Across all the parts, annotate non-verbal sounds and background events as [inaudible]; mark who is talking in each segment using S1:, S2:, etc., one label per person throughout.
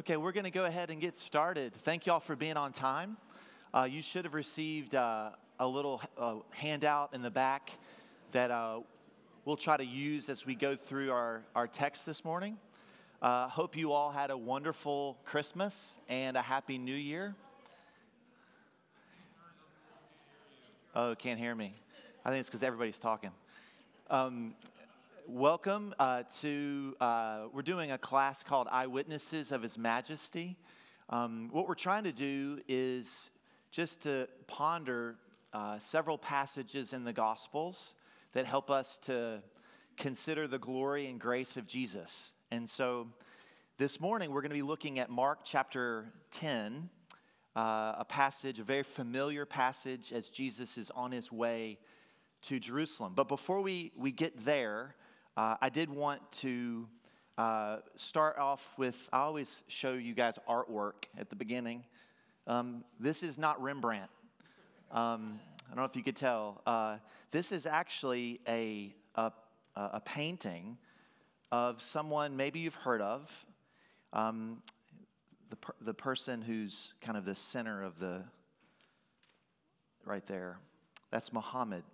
S1: Okay, we're going to go ahead and get started. Thank y'all for being on time. Uh, you should have received uh, a little uh, handout in the back that uh, we'll try to use as we go through our, our text this morning. Uh, hope you all had a wonderful Christmas and a happy new year. Oh, can't hear me. I think it's because everybody's talking. Um, welcome uh, to, uh, we're doing a class called Eyewitnesses of His Majesty. Um, what we're trying to do is just to ponder uh, several passages in the Gospels that help us to consider the glory and grace of Jesus. And so this morning we're going to be looking at Mark chapter 10, uh, a passage, a very familiar passage as Jesus is on his way to Jerusalem. But before we, we get there, uh, I did want to uh, start off with, I always show you guys artwork at the beginning. Um, this is not Rembrandt. Um, I don't know if you could tell. Uh, this is actually a, a, a, painting of someone maybe you've heard of. Um, the, per, the person who's kind of the center of the, right there, that's Muhammad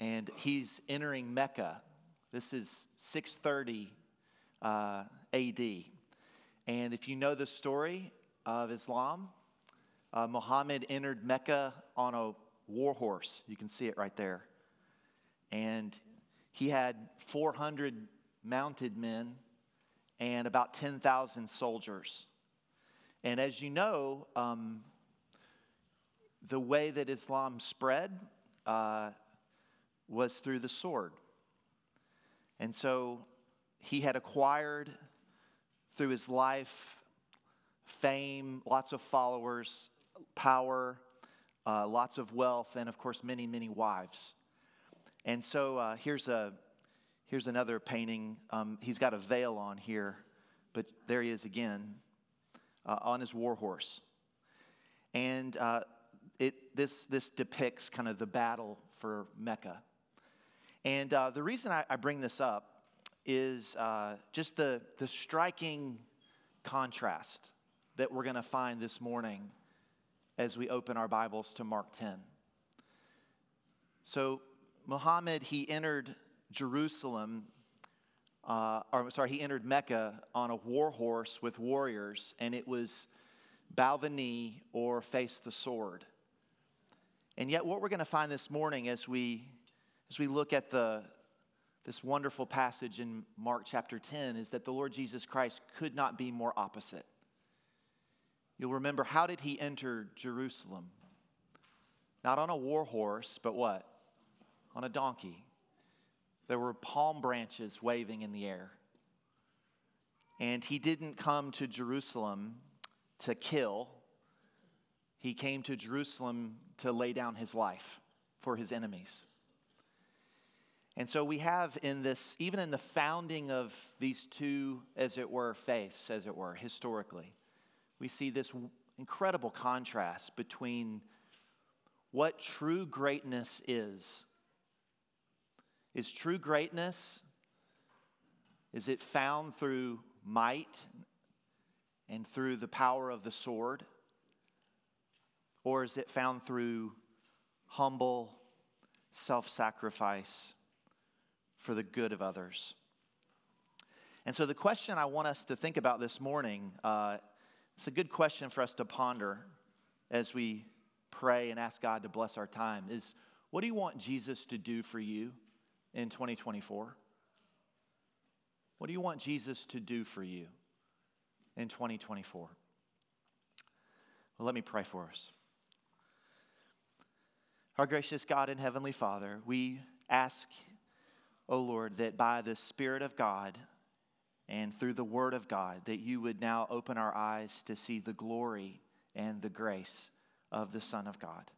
S1: and he's entering Mecca. This is 630 uh, AD. And if you know the story of Islam, uh, Muhammad entered Mecca on a war horse. You can see it right there. And he had 400 mounted men and about 10,000 soldiers. And as you know, um, the way that Islam spread, uh, was through the sword. And so he had acquired through his life fame, lots of followers, power, uh, lots of wealth, and of course, many, many wives. And so uh, here's, a, here's another painting. Um, he's got a veil on here, but there he is again uh, on his war horse. And uh, it, this, this depicts kind of the battle for Mecca. And uh, the reason I, I, bring this up is uh, just the, the striking contrast that we're going to find this morning as we open our Bibles to Mark 10. So, Muhammad, he entered Jerusalem, uh, or sorry, he entered Mecca on a war horse with warriors, and it was bow the knee or face the sword. And yet, what we're going to find this morning as we as we look at the, this wonderful passage in Mark chapter 10 is that the Lord Jesus Christ could not be more opposite. You'll remember how did he enter Jerusalem? Not on a war horse, but what? On a donkey. There were palm branches waving in the air. And he didn't come to Jerusalem to kill, he came to Jerusalem to lay down his life for his enemies. And so we have in this, even in the founding of these two, as it were, faiths, as it were, historically, we see this incredible contrast between what true greatness is. Is true greatness, is it found through might and through the power of the sword? Or is it found through humble self sacrifice for the good of others. And so, the question I want us to think about this morning, uh, it's a good question for us to ponder as we pray and ask God to bless our time is what do you want Jesus to do for you in 2024? What do you want Jesus to do for you in 2024? Well, let me pray for us. Our gracious God and Heavenly Father, we ask O oh Lord, that by the Spirit of God and through the Word of God, that you would now open our eyes to see the glory and the grace of the Son of God.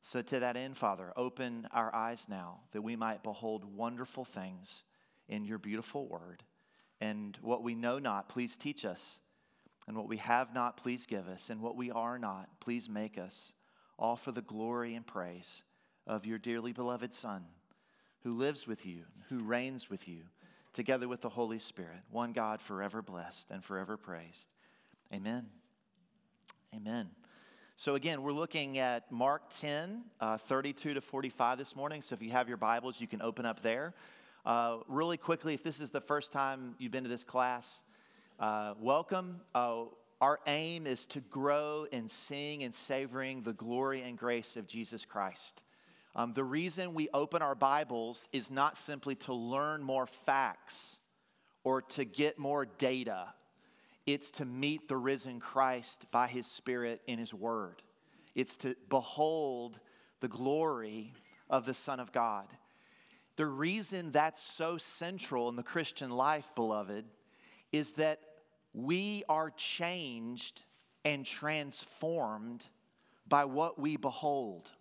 S1: So, to that end, Father, open our eyes now that we might behold wonderful things in your beautiful Word. And what we know not, please teach us. And what we have not, please give us. And what we are not, please make us. All for the glory and praise of your dearly beloved Son who lives with you, who reigns with you, together with the Holy Spirit, one God forever blessed and forever praised. Amen. Amen. So, again, we're looking at Mark 10, uh, 32 to 45 this morning. So, if you have your Bibles, you can open up there. Uh, really quickly, if this is the first time you've been to this class, uh, welcome. Uh, our aim is to grow in seeing and savoring the glory and grace of Jesus Christ. Um, the reason we open our Bibles is not simply to learn more facts or to get more data, it's to meet the risen Christ by his Spirit in his word. It's to behold the glory of the Son of God. The reason that's so central in the Christian life, beloved, is that we are changed and transformed by what we behold.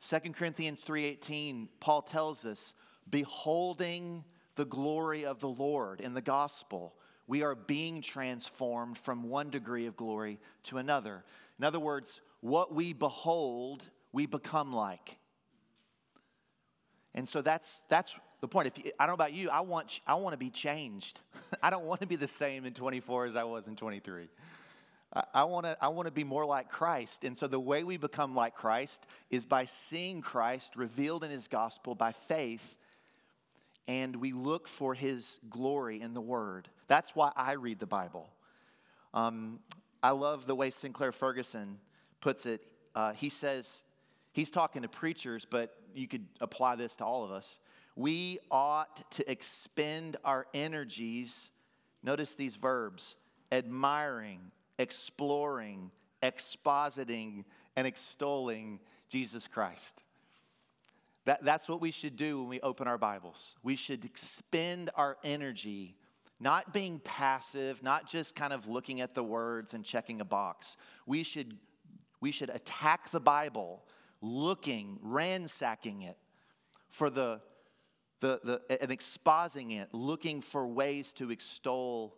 S1: 2 Corinthians 3:18 Paul tells us beholding the glory of the Lord in the gospel we are being transformed from one degree of glory to another. In other words, what we behold, we become like. And so that's that's the point. If you, I don't know about you, I want I want to be changed. [laughs] I don't want to be the same in 24 as I was in 23. I want to I want to be more like Christ. And so the way we become like Christ is by seeing Christ revealed in his gospel by faith and we look for his glory in the word. That's why I read the Bible. Um, I love the way Sinclair Ferguson puts it. Uh, he says, he's talking to preachers, but you could apply this to all of us. We ought to expend our energies, notice these verbs, admiring, exploring, expositing, and extolling Jesus Christ. That, that's what we should do when we open our Bibles. We should expend our energy not being passive, not just kind of looking at the words and checking a box. We should, we should attack the Bible, looking, ransacking it for the, the, the, and exposing it, looking for ways to extol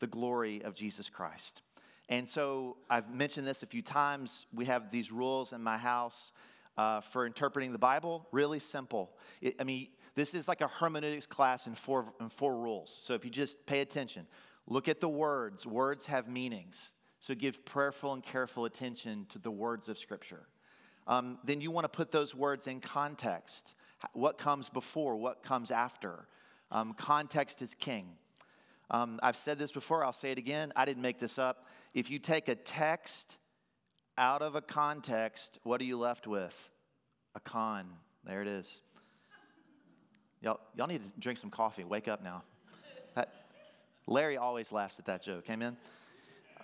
S1: the glory of Jesus Christ. And so I've mentioned this a few times. We have these rules in my house uh, for interpreting the Bible. Really simple. It, I mean, this is like a hermeneutics class in four, in four rules. So if you just pay attention, look at the words. Words have meanings. So give prayerful and careful attention to the words of Scripture. Um, then you want to put those words in context. What comes before? What comes after? Um, context is king. Um, I've said this before, I'll say it again. I didn't make this up. If you take a text out of a context, what are you left with? A con. There it is. Y'all, y'all need to drink some coffee. Wake up now. That, Larry always laughs at that joke. Amen.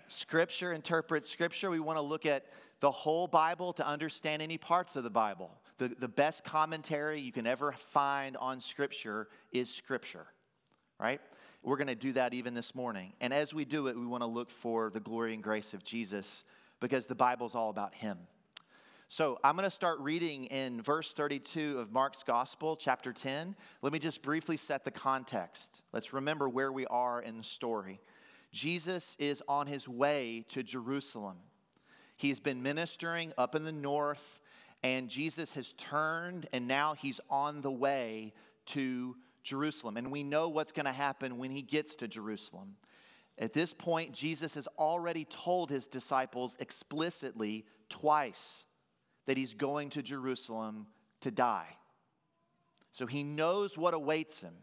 S1: Scripture interprets Scripture. We want to look at the whole Bible to understand any parts of the Bible. The, the best commentary you can ever find on Scripture is Scripture, right? We're going to do that even this morning. And as we do it, we want to look for the glory and grace of Jesus because the Bible's all about Him. So I'm going to start reading in verse 32 of Mark's Gospel, chapter 10. Let me just briefly set the context. Let's remember where we are in the story. Jesus is on his way to Jerusalem. He's been ministering up in the north, and Jesus has turned, and now he's on the way to Jerusalem. And we know what's going to happen when he gets to Jerusalem. At this point, Jesus has already told his disciples explicitly twice that he's going to Jerusalem to die. So he knows what awaits him.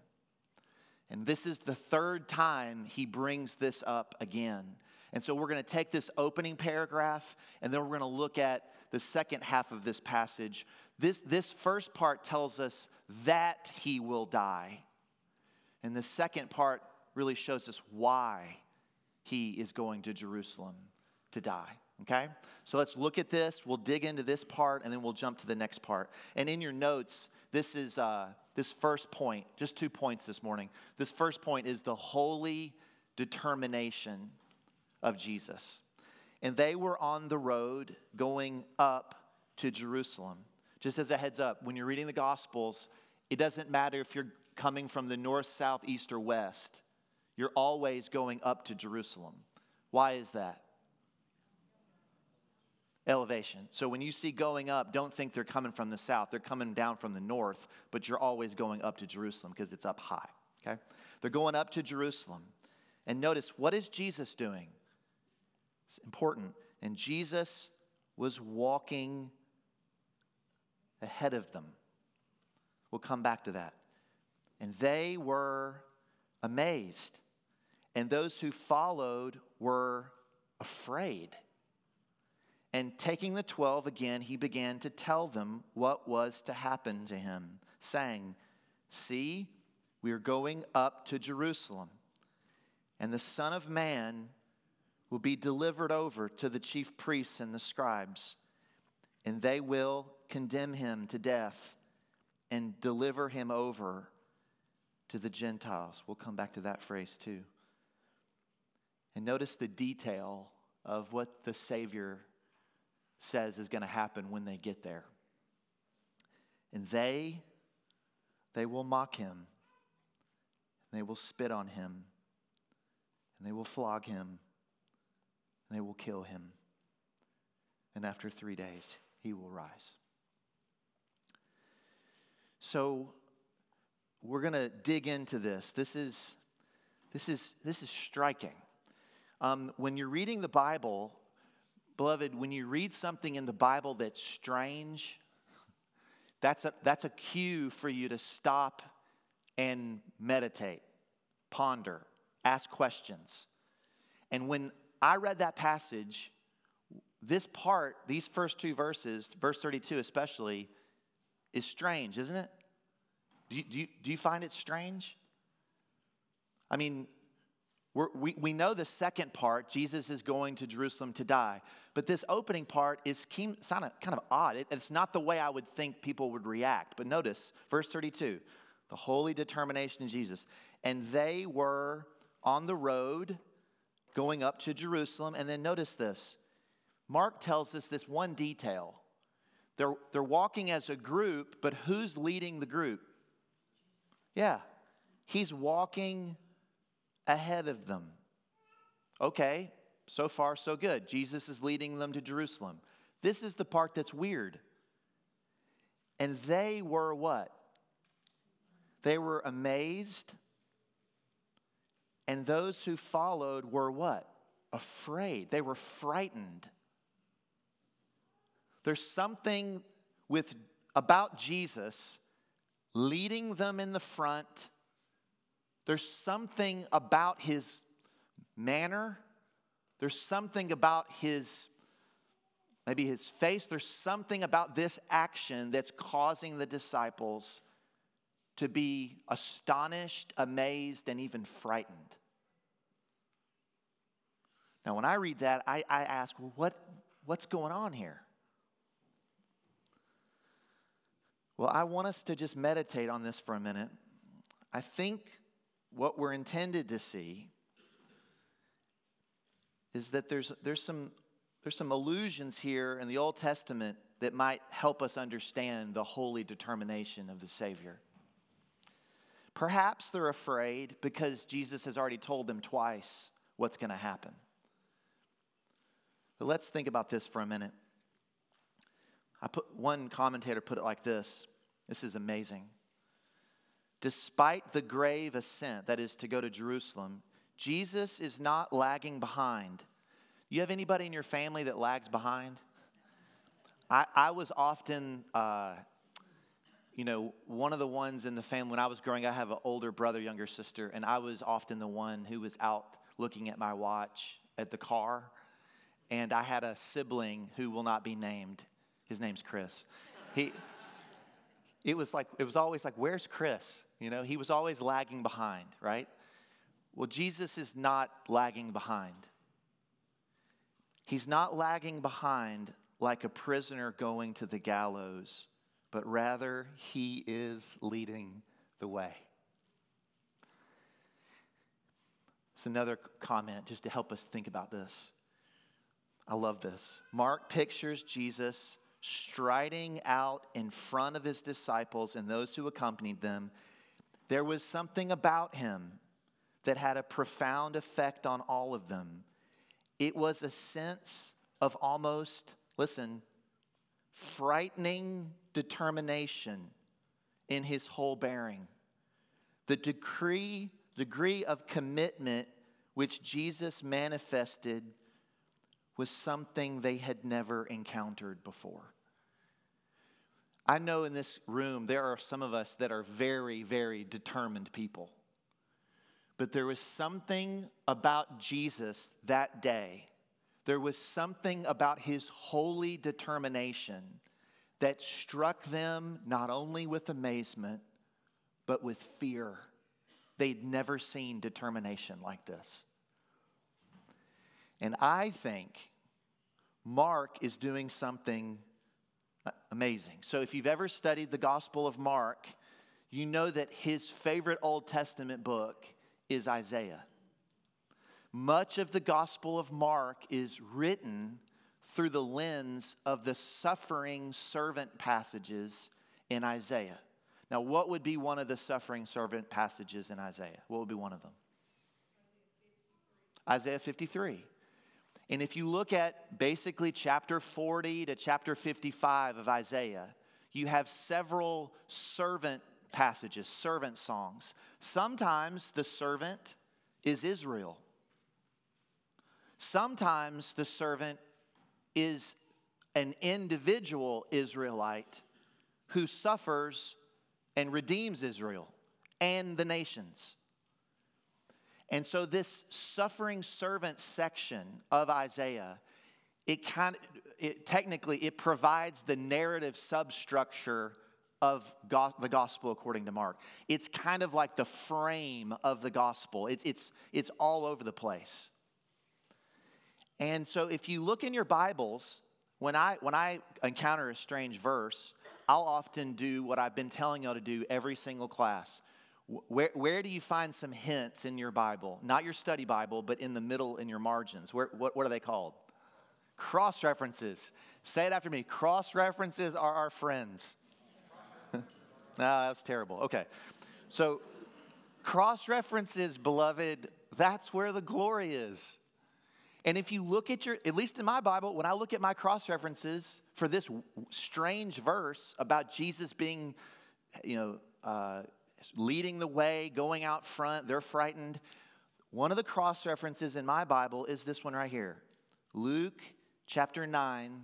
S1: And this is the third time he brings this up again. And so we're going to take this opening paragraph and then we're going to look at the second half of this passage. This, this first part tells us that he will die. And the second part really shows us why he is going to Jerusalem to die. Okay? So let's look at this. We'll dig into this part and then we'll jump to the next part. And in your notes, this is uh, this first point, just two points this morning. This first point is the holy determination of Jesus. And they were on the road going up to Jerusalem. Just as a heads up, when you're reading the Gospels, it doesn't matter if you're coming from the north, south, east, or west you're always going up to Jerusalem. Why is that? Elevation. So when you see going up, don't think they're coming from the south. They're coming down from the north, but you're always going up to Jerusalem because it's up high. Okay? They're going up to Jerusalem. And notice, what is Jesus doing? It's important. And Jesus was walking ahead of them. We'll come back to that. And they were amazed. And those who followed were afraid. And taking the twelve again, he began to tell them what was to happen to him, saying, See, we are going up to Jerusalem, and the Son of Man will be delivered over to the chief priests and the scribes, and they will condemn him to death and deliver him over to the Gentiles. We'll come back to that phrase too. And notice the detail of what the Savior says is going to happen when they get there. And they they will mock him. They will spit on him. And they will flog him. And they will kill him. And after 3 days he will rise. So we're going to dig into this. This is this is this is striking. Um, when you're reading the Bible, beloved, when you read something in the Bible that's strange, that's a, that's a cue for you to stop and meditate, ponder, ask questions. And when I read that passage, this part, these first two verses, verse 32 especially, is strange, isn't it? Do you, do you, do you find it strange? I mean, we we, know the second part, Jesus is going to Jerusalem to die. But this opening part is kind of, kind of odd. It, it's not the way I would think people would react. But notice, verse 32 the holy determination of Jesus. And they were on the road going up to Jerusalem. And then notice this Mark tells us this one detail. They're, they're walking as a group, but who's leading the group? Yeah, he's walking ahead of them. Okay, so far, so good. Jesus is leading them to Jerusalem. This is the part that's weird. And they were what? They were amazed. And those who followed were what? Afraid. They were frightened. There's something with about Jesus leading them in the front. There's something about his manner there's something about his, maybe his face, there's something about this action that's causing the disciples to be astonished, amazed, and even frightened. Now, when I read that, I, I ask, well, what, what's going on here? Well, I want us to just meditate on this for a minute. I think what we're intended to see is that there's, there's, some, there's some allusions here in the Old Testament that might help us understand the holy determination of the Savior. Perhaps they're afraid because Jesus has already told them twice what's going to happen. But let's think about this for a minute. I put one commentator put it like this. This is amazing. Despite the grave ascent, that is to go to Jerusalem, Jesus is not lagging behind. You have anybody in your family that lags behind? I, I was often, uh, you know, one of the ones in the family when I was growing. I have an older brother, younger sister, and I was often the one who was out looking at my watch at the car. And I had a sibling who will not be named. His name's Chris. He, it was like it was always like, "Where's Chris?" You know, he was always lagging behind, right? Well, Jesus is not lagging behind. He's not lagging behind like a prisoner going to the gallows, but rather he is leading the way. It's another comment just to help us think about this. I love this. Mark pictures Jesus striding out in front of his disciples and those who accompanied them. There was something about him that had a profound effect on all of them. It was a sense of almost, listen, frightening determination in his whole bearing. the degree, degree of commitment which Jesus manifested was something they had never encountered before. I know in this room there are some of us that are very, very determined people. But there was something about Jesus that day. There was something about his holy determination that struck them not only with amazement, but with fear. They'd never seen determination like this. And I think Mark is doing something amazing. So if you've ever studied the Gospel of Mark, you know that his favorite Old Testament book is Isaiah. Much of the Gospel of Mark is written through the lens of the suffering servant passages in Isaiah. Now, what would be one of the suffering servant passages in Isaiah? What would be one of them? Isaiah 53. And if you look at basically chapter 40 to chapter 55 of Isaiah, you have several servant passages, servant songs. Sometimes the servant is Israel. Sometimes the servant is an individual Israelite who suffers and redeems Israel and the nations. And so this suffering servant section of Isaiah, it kind of, it, technically, it provides the narrative substructure of go- the gospel according to Mark. It's kind of like the frame of the gospel. It's, it's, it's all over the place. And so if you look in your Bibles, when I, when I encounter a strange verse, I'll often do what I've been telling y'all to do every single class. Where, where do you find some hints in your Bible? Not your study Bible, but in the middle in your margins. Where, what, what are they called? Cross references. Say it after me. Cross references are our friends. [laughs] no, that's terrible. Okay. So, cross references, beloved, that's where the glory is. And if you look at your, at least in my Bible, when I look at my cross references for this strange verse about Jesus being, you know, uh, leading the way, going out front, they're frightened. One of the cross references in my Bible is this one right here Luke chapter 9,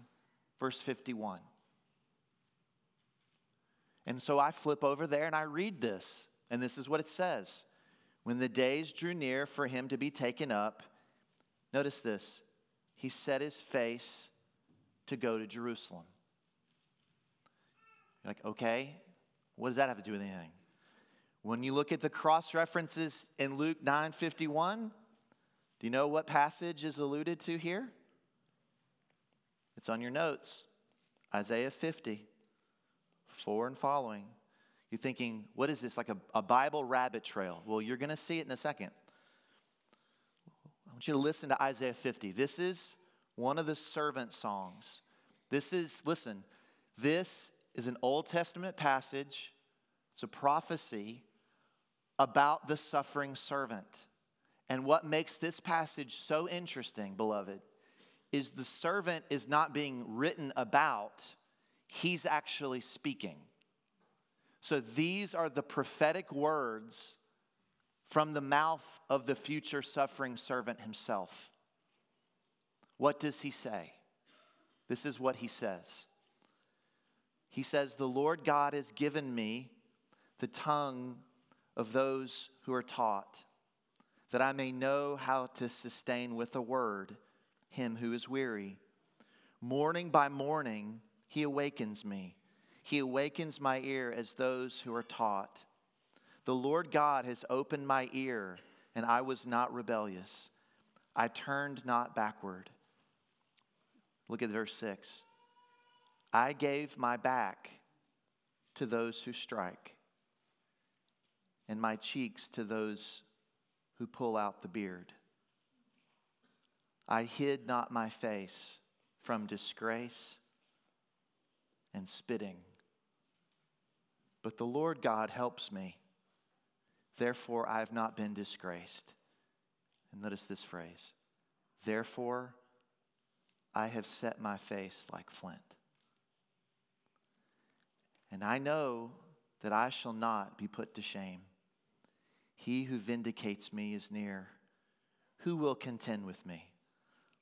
S1: verse 51. And so I flip over there and I read this, and this is what it says. When the days drew near for him to be taken up, notice this, he set his face to go to Jerusalem. You're like, okay, what does that have to do with anything? When you look at the cross references in Luke 9:51, do you know what passage is alluded to here? It's on your notes. Isaiah 50, 4 and following. You're thinking, what is this, like a, a Bible rabbit trail? Well, you're going to see it in a second. I want you to listen to Isaiah 50. This is one of the servant songs. This is, listen, this is an Old Testament passage, it's a prophecy about the suffering servant. And what makes this passage so interesting, beloved, is the servant is not being written about, he's actually speaking. So these are the prophetic words from the mouth of the future suffering servant himself. What does he say? This is what he says. He says, The Lord God has given me the tongue of those who are taught, that I may know how to sustain with a word him who is weary. Morning by morning, he awakens me. He awakens my ear as those who are taught. The Lord God has opened my ear, and I was not rebellious. I turned not backward. Look at verse 6. I gave my back to those who strike and my cheeks to those who pull out the beard. I hid not my face from disgrace and spitting. But the Lord God helps me. Therefore, I have not been disgraced. And notice this phrase Therefore, I have set my face like flint. And I know that I shall not be put to shame. He who vindicates me is near. Who will contend with me?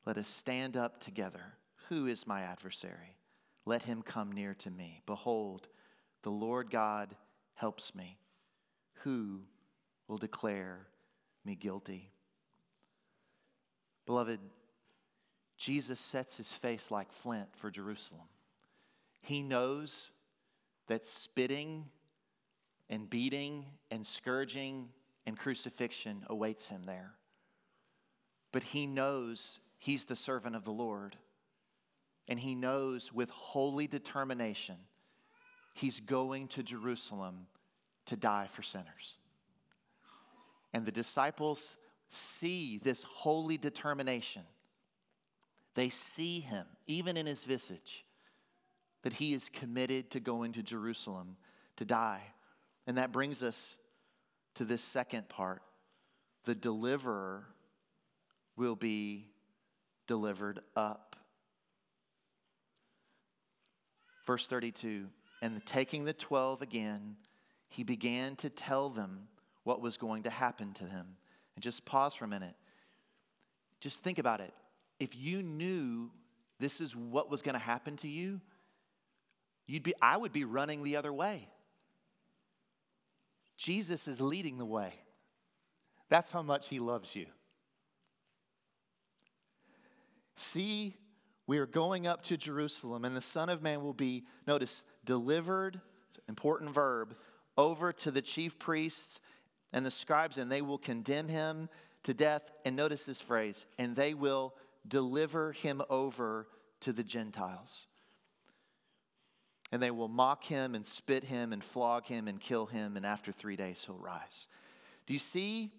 S1: Let us stand up together. Who is my adversary? Let him come near to me. Behold, the Lord God helps me. Who will declare me guilty? Beloved, Jesus sets his face like flint for Jerusalem. He knows that spitting and beating and scourging and crucifixion awaits him there. But he knows he's the servant of the Lord. And he knows with holy determination he's going to Jerusalem to die for sinners. And the disciples see this holy determination. They see him, even in his visage, that he is committed to going to Jerusalem to die. And that brings us to this second part the deliverer will be delivered up. Verse 32 And taking the twelve again, he began to tell them what was going to happen to him. And just pause for a minute. Just think about it. If you knew this is what was going to happen to you, you'd be, I would be running the other way. Jesus is leading the way. That's how much he loves you. See, we are going up to Jerusalem, and the Son of Man will be, notice, delivered, important verb, over to the chief priests and the scribes, and they will condemn him to death. And notice this phrase, and they will deliver him over to the Gentiles and they will mock him and spit him and flog him and kill him, and after three days he'll rise. Do you see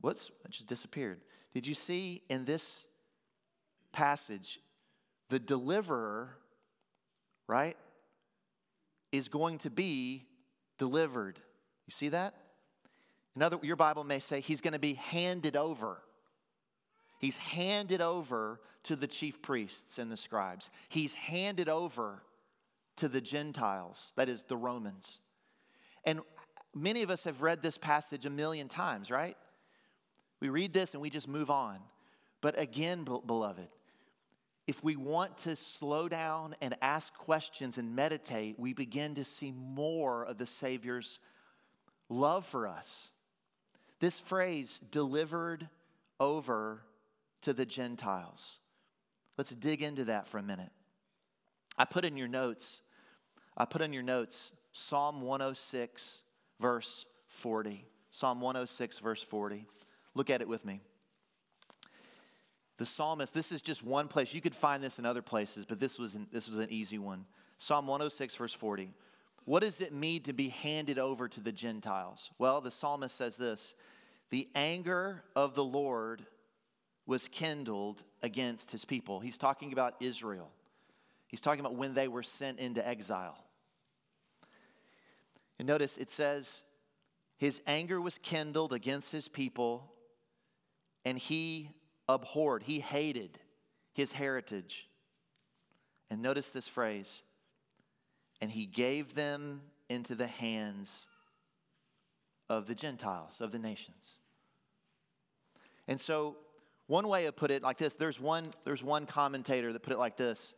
S1: what's just disappeared? Did you see in this passage the deliverer, right, is going to be delivered? You see that? Another, your Bible may say he's going to be handed over. He's handed over to the chief priests and the scribes. He's handed over to the Gentiles, that is, the Romans. And many of us have read this passage a million times, right? We read this and we just move on. But again, beloved, if we want to slow down and ask questions and meditate, we begin to see more of the Savior's love for us. This phrase, delivered over to the Gentiles. Let's dig into that for a minute. I put in your notes I put in your notes Psalm 106, verse 40. Psalm 106, verse 40. Look at it with me. The psalmist, this is just one place. You could find this in other places, but this was an, this was an easy one. Psalm 106, verse 40. What does it mean to be handed over to the Gentiles? Well, the psalmist says this The anger of the Lord was kindled against his people. He's talking about Israel. He's talking about when they were sent into exile. And notice it says, His anger was kindled against his people, and he abhorred, he hated his heritage. And notice this phrase, and he gave them into the hands of the Gentiles, of the nations. And so, one way of put it like this, there's one, there's one commentator that put it like this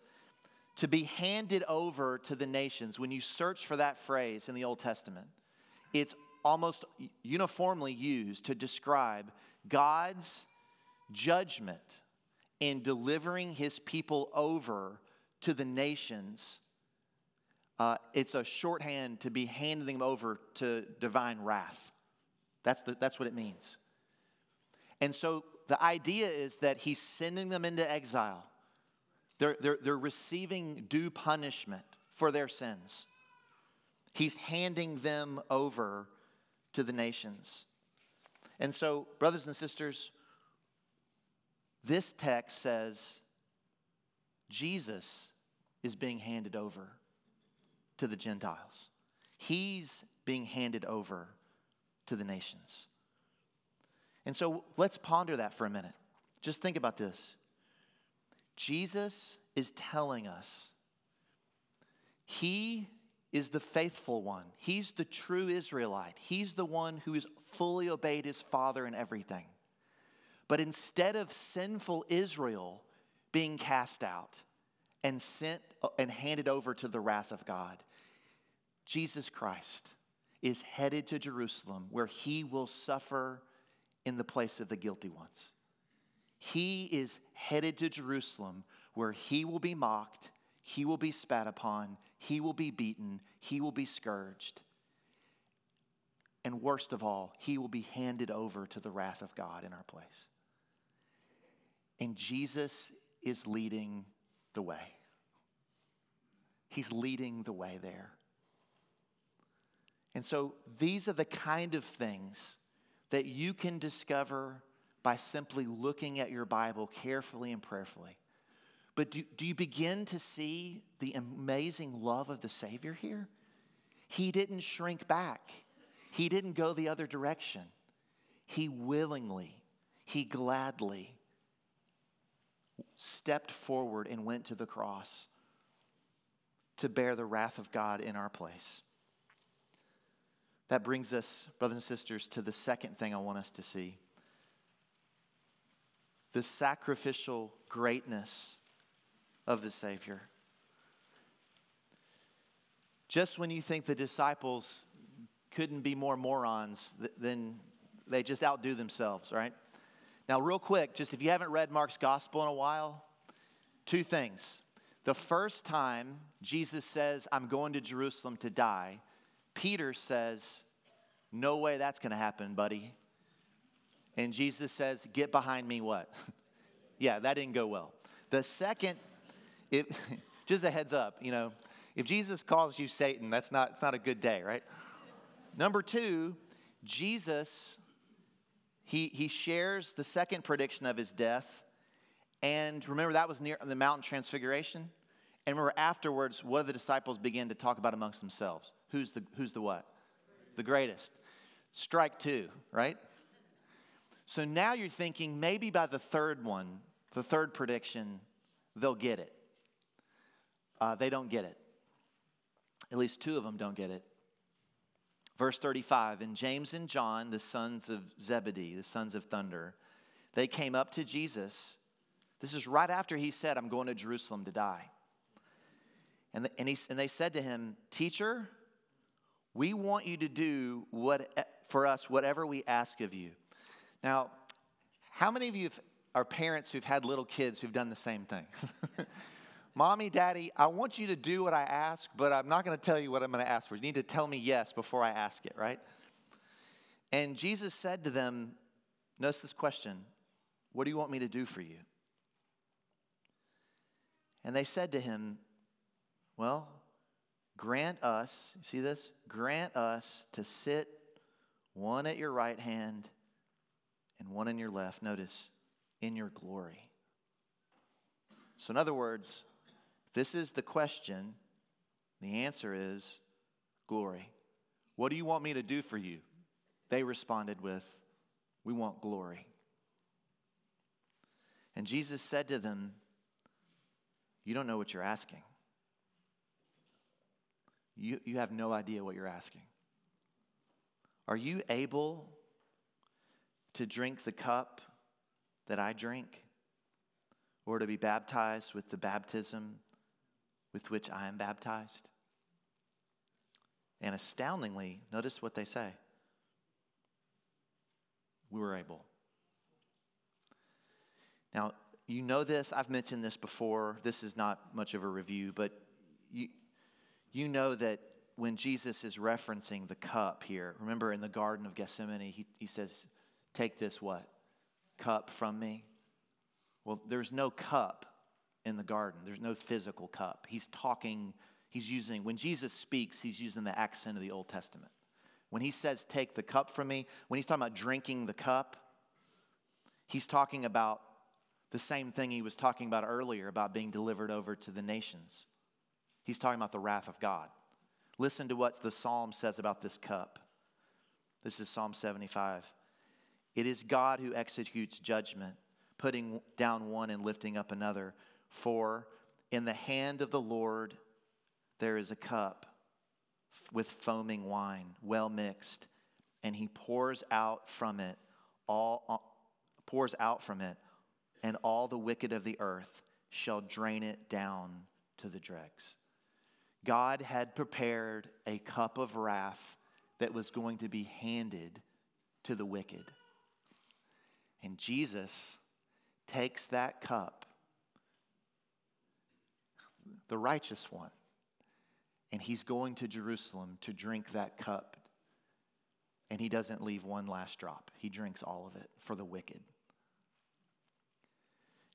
S1: to be handed over to the nations, when you search for that phrase in the Old Testament, it's almost uniformly used to describe God's judgment in delivering his people over to the nations. Uh, it's a shorthand to be handing them over to divine wrath. That's, the, that's what it means. And so the idea is that he's sending them into exile they're, they're, they're receiving due punishment for their sins. He's handing them over to the nations. And so, brothers and sisters, this text says Jesus is being handed over to the Gentiles. He's being handed over to the nations. And so let's ponder that for a minute. Just think about this. Jesus is telling us he is the faithful one. He's the true Israelite. He's the one who has fully obeyed his father in everything. But instead of sinful Israel being cast out and sent and handed over to the wrath of God, Jesus Christ is headed to Jerusalem where he will suffer in the place of the guilty ones. He is headed to Jerusalem where he will be mocked, he will be spat upon, he will be beaten, he will be scourged. And worst of all, he will be handed over to the wrath of God in our place. And Jesus is leading the way. He's leading the way there. And so these are the kind of things that you can discover by simply looking at your Bible carefully and prayerfully. But do, do you begin to see the amazing love of the Savior here? He didn't shrink back, He didn't go the other direction. He willingly, He gladly stepped forward and went to the cross to bear the wrath of God in our place. That brings us, brothers and sisters, to the second thing I want us to see the sacrificial greatness of the Savior. Just when you think the disciples couldn't be more morons, then they just outdo themselves, right? Now, real quick, just if you haven't read Mark's gospel in a while, two things. The first time Jesus says, I'm going to Jerusalem to die, Peter says, No way that's going to happen, buddy. And Jesus says, Get behind me, what? [laughs] yeah, that didn't go well. The second, it, [laughs] just a heads up, you know, if Jesus calls you Satan, that's not, it's not a good day, right? Number two, Jesus, he, he shares the second prediction of his death. And remember, that was near the mountain transfiguration. And remember, afterwards, what do the disciples begin to talk about amongst themselves? Who's the, who's the what? The greatest. Strike two, right? So now you're thinking maybe by the third one, the third prediction, they'll get it. Uh, they don't get it. At least two of them don't get it. Verse 35 And James and John, the sons of Zebedee, the sons of thunder, they came up to Jesus. This is right after he said, I'm going to Jerusalem to die. And, the, and, he, and they said to him, Teacher, we want you to do what, for us whatever we ask of you. Now, how many of you are parents who've had little kids who've done the same thing? [laughs] Mommy, Daddy, I want you to do what I ask, but I'm not going to tell you what I'm going to ask for. You need to tell me yes before I ask it, right? And Jesus said to them, Notice this question What do you want me to do for you? And they said to him, well, grant us, see this? Grant us to sit one at your right hand and one in your left. Notice, in your glory. So, in other words, this is the question. The answer is glory. What do you want me to do for you? They responded with, We want glory. And Jesus said to them, You don't know what you're asking you, you have no idea what you're asking. Are you able to drink the cup that I drink? Or to be baptized with the baptism with which I am baptized? And astoundingly, notice what they say. We were able. Now, you know this, I've mentioned this before. This is not much of a review, but you, you know that when Jesus is referencing the cup here, remember in the Garden of Gethsemane, he, he says, Take this what? Cup from me. Well, there's no cup in the garden, there's no physical cup. He's talking, he's using, when Jesus speaks, he's using the accent of the Old Testament. When he says, Take the cup from me, when he's talking about drinking the cup, he's talking about the same thing he was talking about earlier about being delivered over to the nations. He's talking about the wrath of God. Listen to what the psalm says about this cup. This is Psalm 75. It is God who executes judgment, putting down one and lifting up another. For in the hand of the Lord there is a cup with foaming wine, well mixed, and he pours out from it all uh, pours out from it, and all the wicked of the earth shall drain it down to the dregs. God had prepared a cup of wrath that was going to be handed to the wicked. And Jesus takes that cup, the righteous one, and he's going to Jerusalem to drink that cup. And he doesn't leave one last drop, he drinks all of it for the wicked.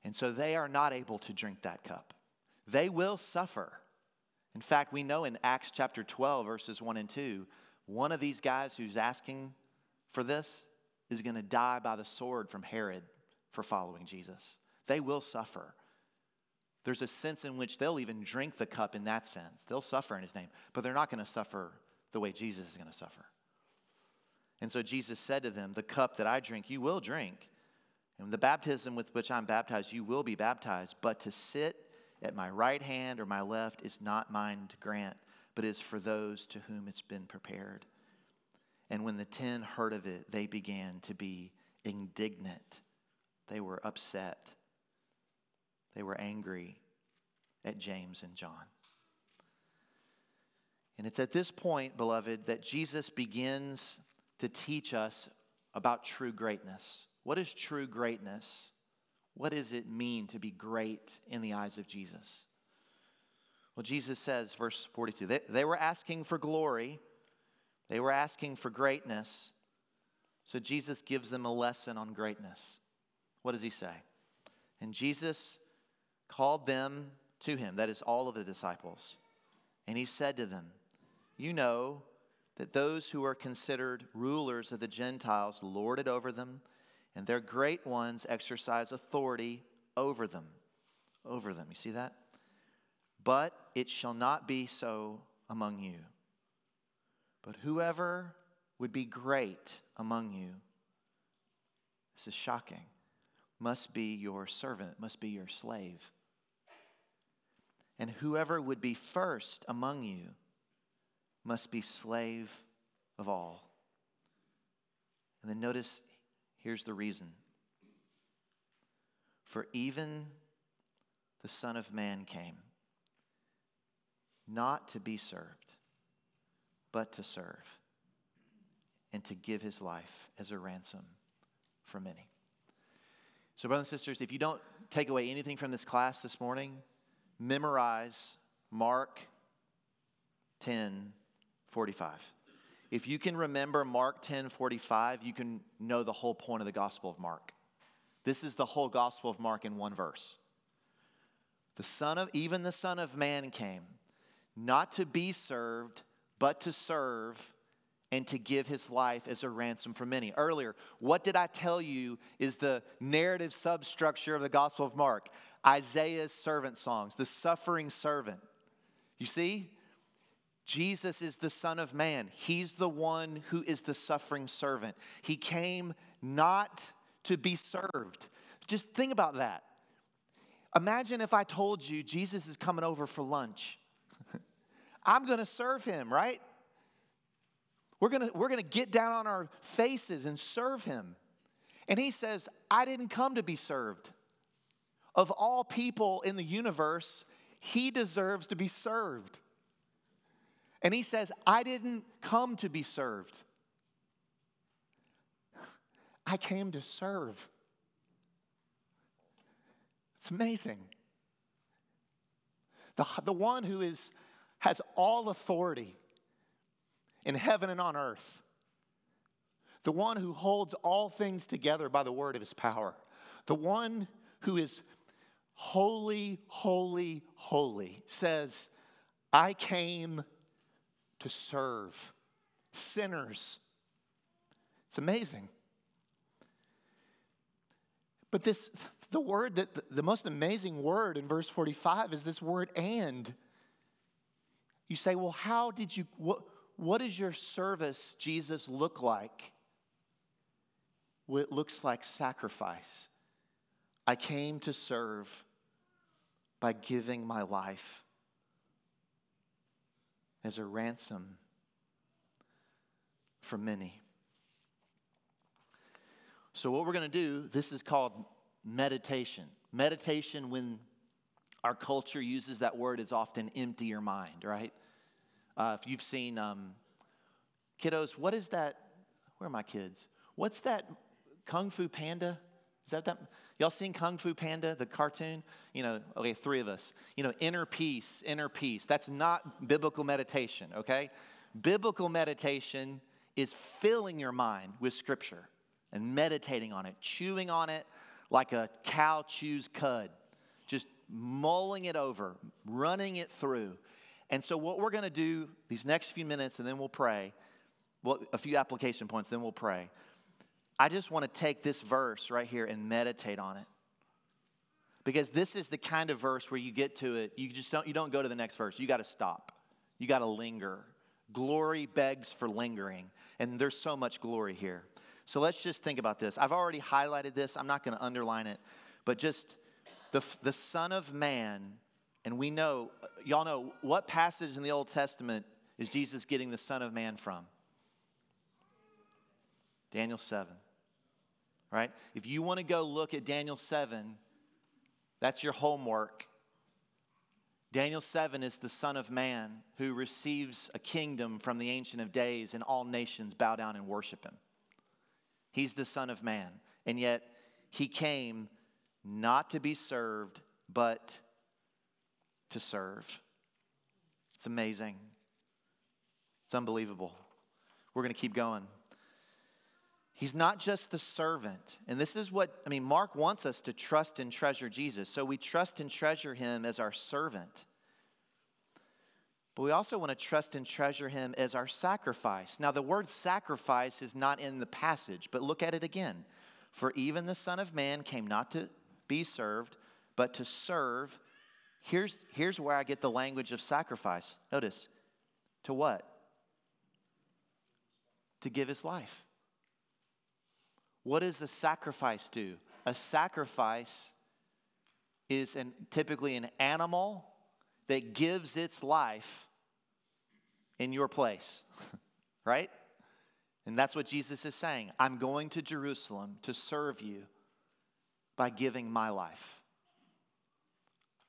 S1: And so they are not able to drink that cup. They will suffer. In fact, we know in Acts chapter 12, verses 1 and 2, one of these guys who's asking for this is going to die by the sword from Herod for following Jesus. They will suffer. There's a sense in which they'll even drink the cup in that sense. They'll suffer in his name, but they're not going to suffer the way Jesus is going to suffer. And so Jesus said to them, The cup that I drink, you will drink. And the baptism with which I'm baptized, you will be baptized. But to sit at my right hand or my left is not mine to grant, but is for those to whom it's been prepared. And when the ten heard of it, they began to be indignant. They were upset. They were angry at James and John. And it's at this point, beloved, that Jesus begins to teach us about true greatness. What is true greatness? What does it mean to be great in the eyes of Jesus? Well, Jesus says, verse 42, they, they were asking for glory, they were asking for greatness. So Jesus gives them a lesson on greatness. What does he say? And Jesus called them to him, that is, all of the disciples, and he said to them, You know that those who are considered rulers of the Gentiles lord it over them and their great ones exercise authority over them. Over them. You see that? But it shall not be so among you. But whoever would be great among you, this is shocking, must be your servant, must be your slave. And whoever would be first among you must be slave of all. And then notice Here's the reason. For even the Son of Man came not to be served, but to serve and to give his life as a ransom for many. So, brothers and sisters, if you don't take away anything from this class this morning, memorize Mark 10 45. If you can remember Mark 10 45, you can know the whole point of the Gospel of Mark. This is the whole Gospel of Mark in one verse. The Son of, even the Son of Man came, not to be served, but to serve and to give his life as a ransom for many. Earlier, what did I tell you is the narrative substructure of the Gospel of Mark? Isaiah's servant songs, the suffering servant. You see? Jesus is the Son of Man. He's the one who is the suffering servant. He came not to be served. Just think about that. Imagine if I told you Jesus is coming over for lunch. I'm going to serve him, right? We're going to we're going to get down on our faces and serve him. And he says, I didn't come to be served. Of all people in the universe, he deserves to be served. And he says, I didn't come to be served, I came to serve. It's amazing. The, the one who is, has all authority in heaven and on earth, the one who holds all things together by the word of his power, the one who is holy, holy, holy, says, I came to serve sinners. It's amazing. But this, the word that the most amazing word in verse 45 is this word and. You say, well, how did you, what, what does your service, Jesus, look like? Well, it looks like sacrifice. I came to serve by giving my life as a ransom for many. So, what we're going to do, this is called meditation. Meditation, when our culture uses that word, as often empty your mind, right? Uh, if you've seen um, kiddos, what is that? Where are my kids? What's that Kung Fu Panda? Is that that? Y'all seen Kung Fu Panda, the cartoon? You know, okay, three of us. You know, inner peace, inner peace. That's not biblical meditation, okay? Biblical meditation is filling your mind with scripture and meditating on it, chewing on it like a cow chews cud, just mulling it over, running it through. And so, what we're going to do these next few minutes, and then we'll pray, well, a few application points, then we'll pray. I just want to take this verse right here and meditate on it. Because this is the kind of verse where you get to it, you just don't, you don't go to the next verse. You got to stop. You got to linger. Glory begs for lingering. And there's so much glory here. So let's just think about this. I've already highlighted this, I'm not going to underline it, but just the, the Son of Man, and we know, y'all know, what passage in the Old Testament is Jesus getting the Son of Man from? Daniel 7. Right? If you want to go look at Daniel 7, that's your homework. Daniel 7 is the Son of Man who receives a kingdom from the Ancient of Days, and all nations bow down and worship him. He's the Son of Man. And yet, he came not to be served, but to serve. It's amazing. It's unbelievable. We're going to keep going. He's not just the servant. And this is what, I mean, Mark wants us to trust and treasure Jesus. So we trust and treasure him as our servant. But we also want to trust and treasure him as our sacrifice. Now, the word sacrifice is not in the passage, but look at it again. For even the Son of Man came not to be served, but to serve. Here's, here's where I get the language of sacrifice. Notice, to what? To give his life. What does a sacrifice do? A sacrifice is an, typically an animal that gives its life in your place, [laughs] right? And that's what Jesus is saying. I'm going to Jerusalem to serve you by giving my life.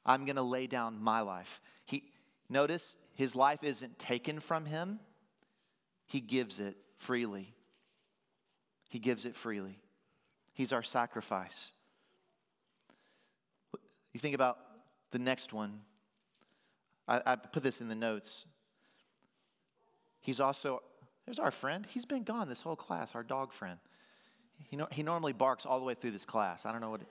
S1: I'm going to lay down my life. He notice his life isn't taken from him. He gives it freely. He gives it freely. He's our sacrifice. You think about the next one I, I put this in the notes. He's also, there's our friend. He's been gone this whole class, our dog friend. He, no, he normally barks all the way through this class. I don't know what,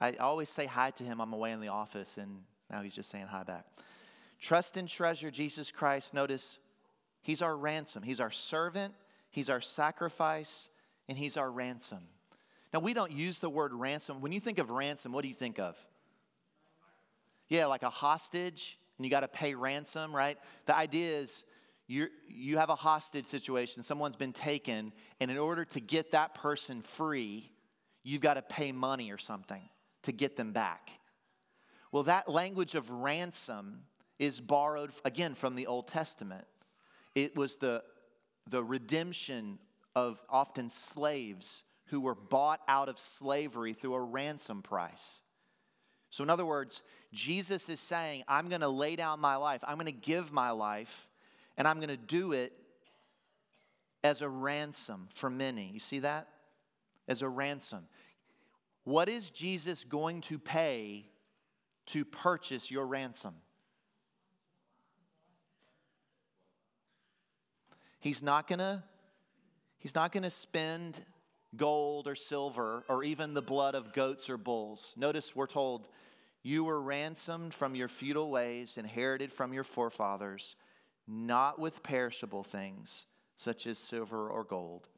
S1: I always say hi to him. I'm away in the office, and now he's just saying hi back. Trust and treasure Jesus Christ. Notice, he's our ransom. He's our servant, he's our sacrifice, and he's our ransom. Now, we don't use the word ransom. When you think of ransom, what do you think of? Yeah, like a hostage and you got to pay ransom, right? The idea is you you have a hostage situation, someone's been taken, and in order to get that person free, you've got to pay money or something to get them back. Well, that language of ransom is borrowed again from the Old Testament. It was the, the redemption of often slaves who were bought out of slavery through a ransom price. So, in other words, Jesus is saying, I'm going to lay down my life, I'm going to give my life, and I'm going to do it as a ransom for many. You see that? As a ransom. What is Jesus going to pay to purchase your ransom? He's not going to He's not going to spend gold or silver or even the blood of goats or bulls. Notice we're told you were ransomed from your feudal ways, inherited from your forefathers, not with perishable things such as silver or gold,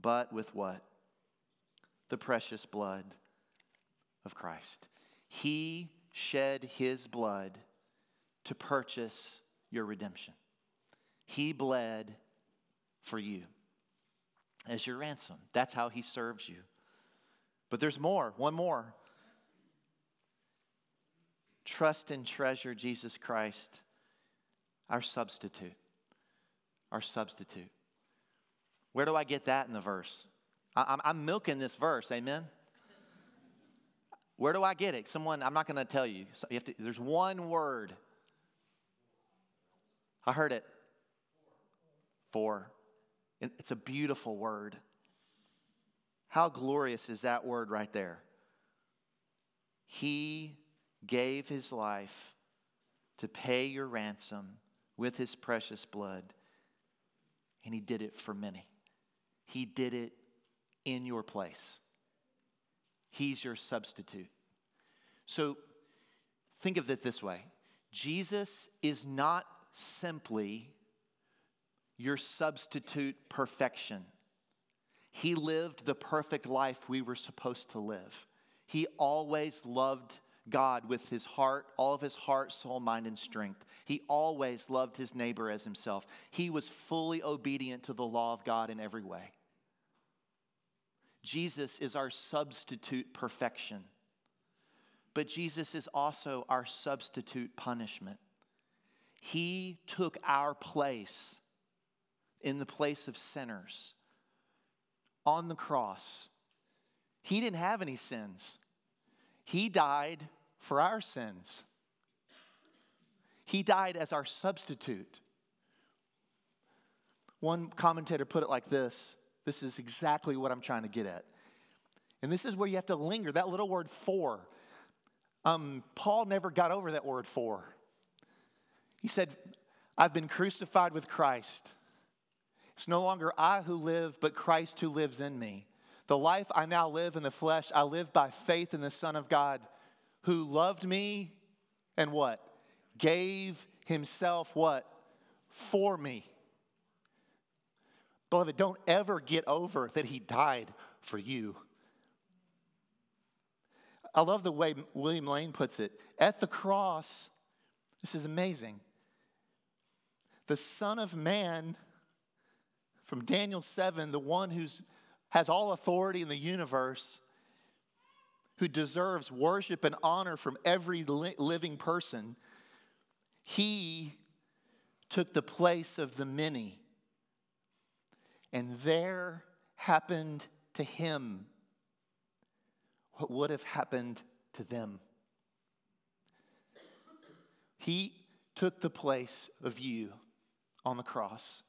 S1: but with what? The precious blood of Christ. He shed his blood to purchase your redemption. He bled for you as your ransom. That's how he serves you. But there's more, one more. Trust and treasure Jesus Christ, our substitute. Our substitute. Where do I get that in the verse? I, am milking this verse, amen? Where do I get it? Someone, I'm not going to tell you. you have to, there's one word. I heard it. For. It's a beautiful word. How glorious is that word right there? He gave his life to pay your ransom with his precious blood, and he did it for many. He did it in your place. He's your substitute. So think of it this way Jesus is not simply your substitute perfection. He lived the perfect life we were supposed to live. He always loved God with his heart, all of his heart, soul, mind, and strength. He always loved his neighbor as himself. He was fully obedient to the law of God in every way. Jesus is our substitute perfection. But Jesus is also our substitute punishment. He took our place in the place of sinners on the cross. He didn't have any sins. He died for our sins. He died as our substitute. One commentator put it like this this is exactly what I'm trying to get at. And this is where you have to linger. That little word for. Um, Paul never got over that word for. He said, I've been crucified with Christ. It's no longer I who live, but Christ who lives in me. The life I now live in the flesh, I live by faith in the Son of God who loved me and what? Gave himself what? For me. Beloved, don't ever get over that he died for you. I love the way William Lane puts it. At the cross, this is amazing. The Son of Man, from Daniel 7, the one who has all authority in the universe, who deserves worship and honor from every living person, he took the place of the many and there happened to him what would have happened to them. He took the place of you on the cross.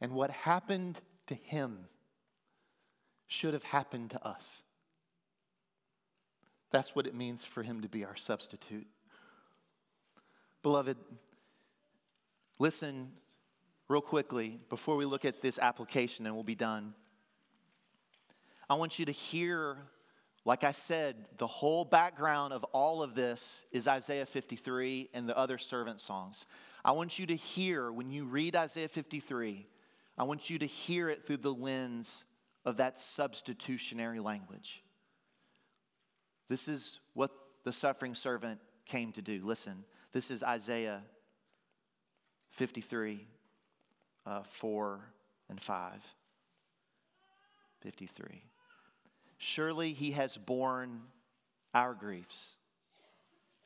S1: And what happened to him should have happened to us. That's what it means for him to be our substitute. Beloved, listen real quickly before we look at this application and we'll be done. I want you to hear, like I said, the whole background of all of this is Isaiah 53 and the other servant songs. I want you to hear, when you read Isaiah 53, I want you to hear it through the lens of that substitutionary language. This is what the suffering servant came to do. Listen, this is Isaiah 53, uh, 4 and 5. 53. Surely he has borne our griefs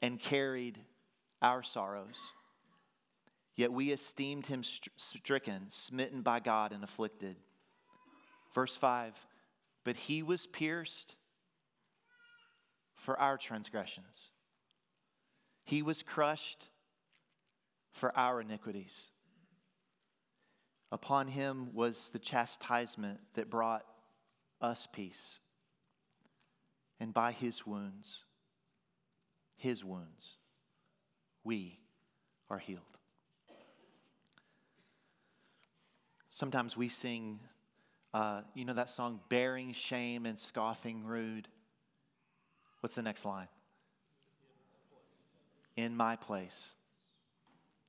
S1: and carried our sorrows. Yet we esteemed him stricken, smitten by God, and afflicted. Verse 5 But he was pierced for our transgressions, he was crushed for our iniquities. Upon him was the chastisement that brought us peace. And by his wounds, his wounds, we are healed. Sometimes we sing, uh, you know that song, Bearing Shame and Scoffing Rude. What's the next line? In my place,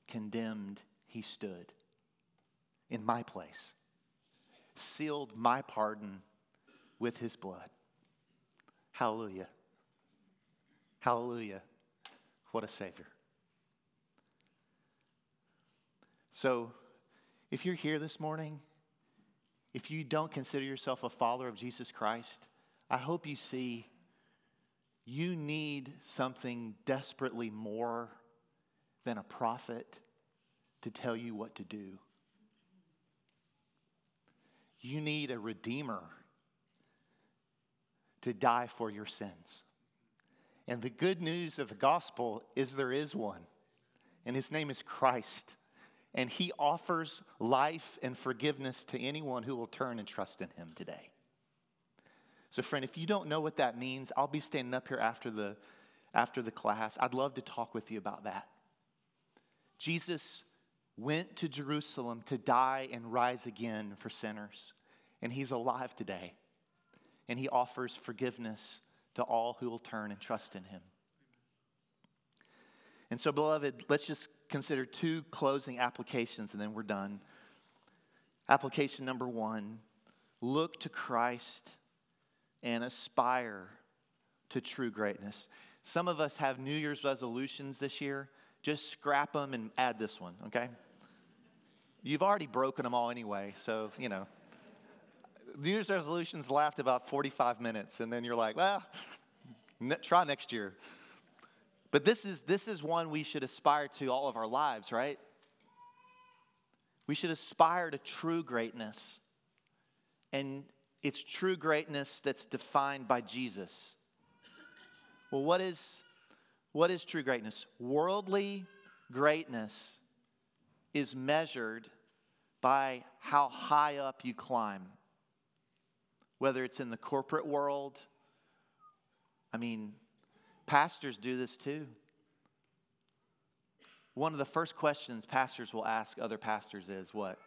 S1: condemned he stood in my place, sealed my pardon with his blood. Hallelujah. Hallelujah. What a Savior. So, if you're here this morning, if you don't consider yourself a follower of Jesus Christ, I hope you see you need something desperately more than a prophet to tell you what to do. you need a redeemer to die for your sins. And the good news of the gospel is there is one, and his name is Christ. And he offers life and forgiveness to anyone who will turn and trust in him today. So, friend, if you don't know what that means, I'll be standing up here after the, after the class. I'd love to talk with you about that. Jesus went to Jerusalem to die and rise again for sinners, and he's alive today. And he offers forgiveness to all who will turn and trust in him. And so, beloved, let's just consider two closing applications and then we're done. Application number one look to Christ and aspire to true greatness. Some of us have New Year's resolutions this year. Just scrap them and add this one, okay? You've already broken them all anyway, so, you know. New Year's resolutions last about 45 minutes, and then you're like, well, try next year. But this is, this is one we should aspire to all of our lives, right? We should aspire to true greatness. And it's true greatness that's defined by Jesus. Well, what is, what is true greatness? Worldly greatness is measured by how high up you climb, whether it's in the corporate world. I mean, pastors do this too. One of the first questions pastors will ask other pastors is what?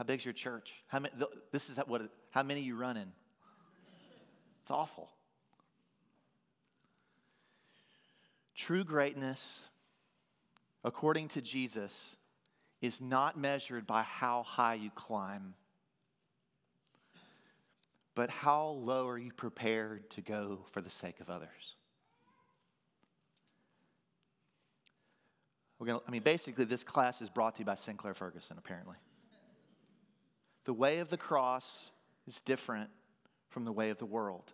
S1: How big's your church? How many, this is what, how many you running? It's awful. True greatness, according to Jesus, is not measured by how high you climb, but how low are you prepared to go for the sake of others? We're gonna, I mean, basically, this class is brought to you by Sinclair Ferguson, apparently. The way of the cross is different from the way of the world.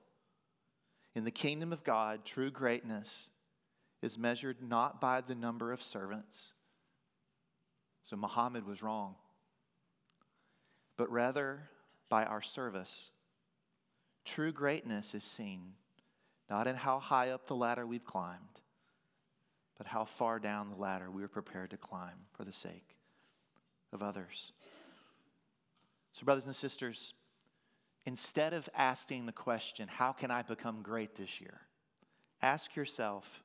S1: In the kingdom of God, true greatness is measured not by the number of servants. So Muhammad was wrong, but rather by our service. True greatness is seen not in how high up the ladder we've climbed, but how far down the ladder we are prepared to climb for the sake of others. So, brothers and sisters, instead of asking the question, How can I become great this year? ask yourself,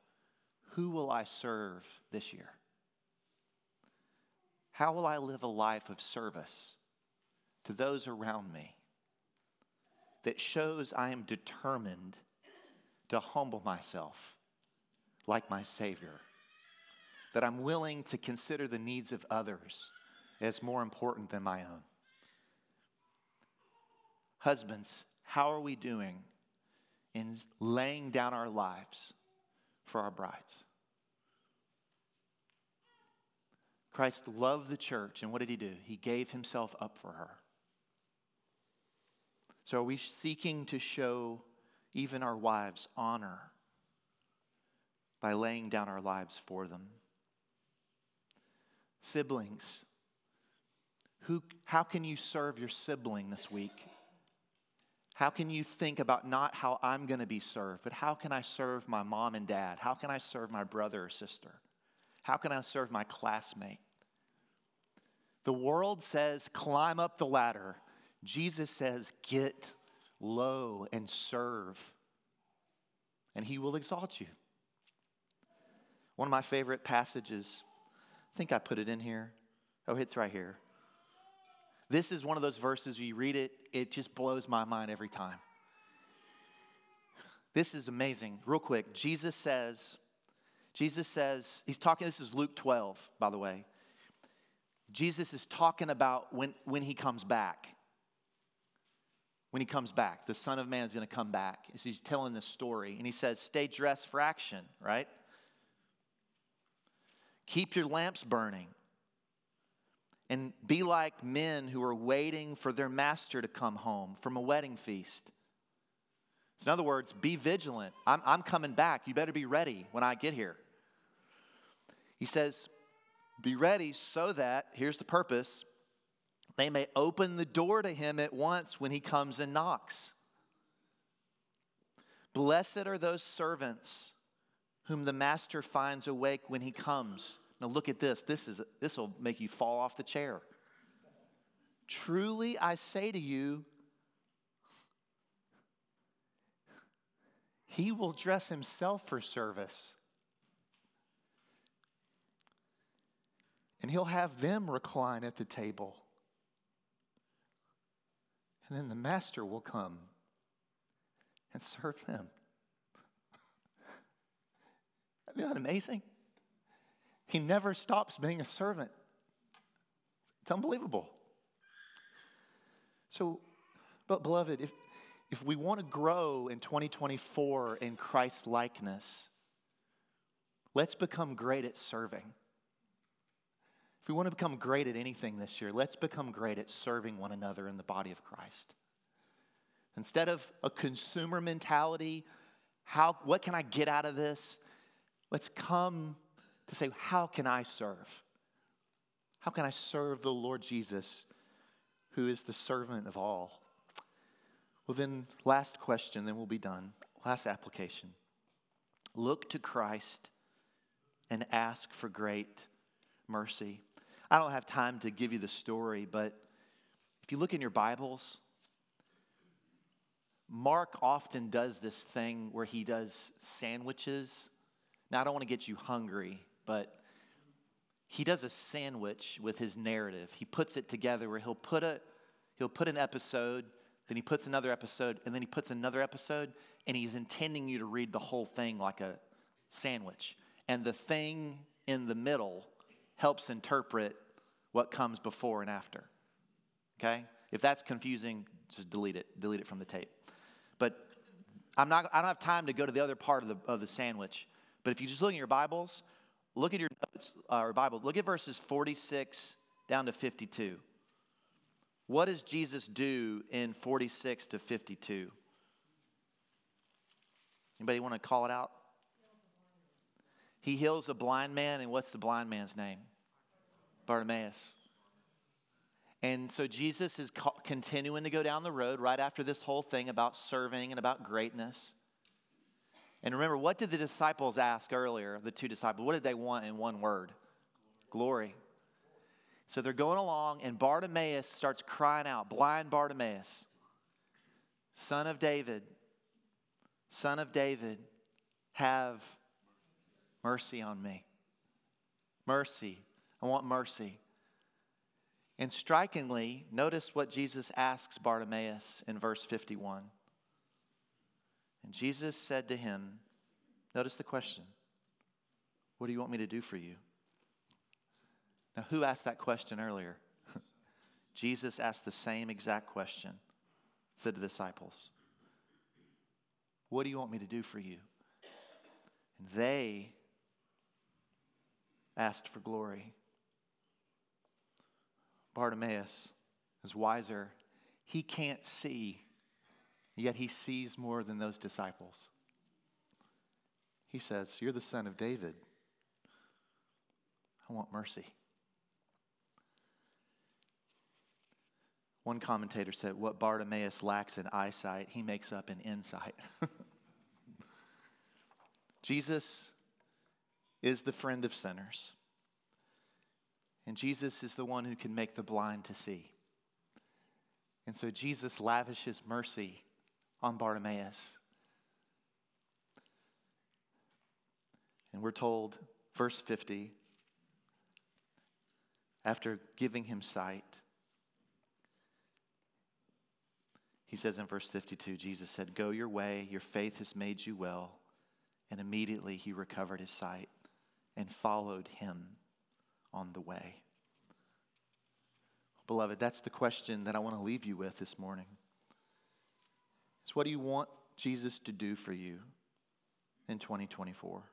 S1: Who will I serve this year? How will I live a life of service to those around me that shows I am determined to humble myself like my Savior? That I'm willing to consider the needs of others as more important than my own. Husbands, how are we doing in laying down our lives for our brides? Christ loved the church, and what did he do? He gave himself up for her. So, are we seeking to show even our wives honor by laying down our lives for them? Siblings, who, how can you serve your sibling this week? How can you think about not how I'm going to be served, but how can I serve my mom and dad? How can I serve my brother or sister? How can I serve my classmate? The world says, climb up the ladder. Jesus says, get low and serve, and he will exalt you. One of my favorite passages, I think I put it in here. Oh, it's right here. This is one of those verses you read it, it just blows my mind every time. This is amazing. Real quick, Jesus says, Jesus says, he's talking, this is Luke 12, by the way. Jesus is talking about when, when he comes back. When he comes back, the Son of Man is going to come back. So he's telling this story, and he says, Stay dressed for action, right? Keep your lamps burning and be like men who are waiting for their master to come home from a wedding feast. So, in other words, be vigilant. I'm, I'm coming back. You better be ready when I get here. He says, Be ready so that, here's the purpose, they may open the door to him at once when he comes and knocks. Blessed are those servants whom the master finds awake when he comes. Now look at this. This is this will make you fall off the chair. Truly I say to you, he will dress himself for service. And he'll have them recline at the table. And then the master will come and serve them. [laughs] Isn't that amazing? He never stops being a servant. It's unbelievable. So, but beloved, if, if we want to grow in 2024 in Christ likeness, let's become great at serving. If we want to become great at anything this year, let's become great at serving one another in the body of Christ. Instead of a consumer mentality, how, what can I get out of this? Let's come to say, how can I serve? How can I serve the Lord Jesus, who is the servant of all? Well, then, last question, then we'll be done. Last application. Look to Christ and ask for great mercy. I don't have time to give you the story, but if you look in your Bibles, Mark often does this thing where he does sandwiches now, I don't want to get you hungry, but he does a sandwich with his narrative. He puts it together where he'll put a he'll put an episode, then he puts another episode, and then he puts another episode, and he's intending you to read the whole thing like a sandwich. And the thing in the middle helps interpret what comes before and after. Okay? If that's confusing, just delete it. Delete it from the tape. But I'm not, I don't have time to go to the other part of the, of the sandwich. But if you just look in your Bibles, look at your notes uh, or Bible, look at verses 46 down to 52. What does Jesus do in 46 to 52? Anybody want to call it out? He heals a blind man, and what's the blind man's name? Bartimaeus. And so Jesus is continuing to go down the road right after this whole thing about serving and about greatness. And remember, what did the disciples ask earlier, the two disciples? What did they want in one word? Glory. So they're going along, and Bartimaeus starts crying out, blind Bartimaeus, son of David, son of David, have mercy on me. Mercy. I want mercy. And strikingly, notice what Jesus asks Bartimaeus in verse 51. And Jesus said to him, Notice the question What do you want me to do for you? Now, who asked that question earlier? [laughs] Jesus asked the same exact question to the disciples What do you want me to do for you? And they asked for glory. Bartimaeus is wiser. He can't see Yet he sees more than those disciples. He says, You're the son of David. I want mercy. One commentator said, What Bartimaeus lacks in eyesight, he makes up in insight. [laughs] Jesus is the friend of sinners. And Jesus is the one who can make the blind to see. And so Jesus lavishes mercy on Bartimaeus. And we're told, verse 50, after giving him sight, he says in verse 52 Jesus said, Go your way, your faith has made you well. And immediately he recovered his sight and followed him on the way. Beloved, that's the question that I want to leave you with this morning. So, what do you want Jesus to do for you in 2024?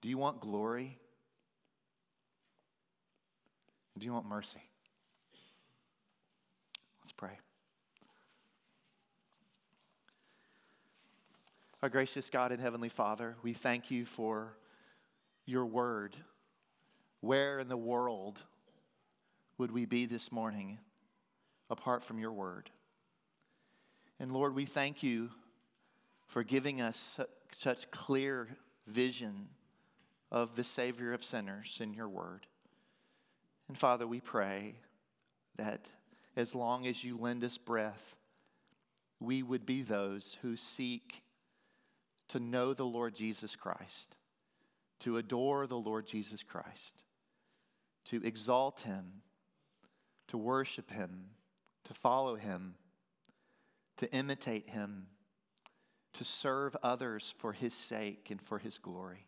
S1: Do you want glory? Do you want mercy? Let's pray. Our gracious God and Heavenly Father, we thank you for your word. Where in the world would we be this morning apart from your word? And Lord, we thank you for giving us such clear vision of the Savior of sinners in your word. And Father, we pray that as long as you lend us breath, we would be those who seek to know the Lord Jesus Christ, to adore the Lord Jesus Christ, to exalt him, to worship him, to follow him, to imitate him, to serve others for his sake and for his glory.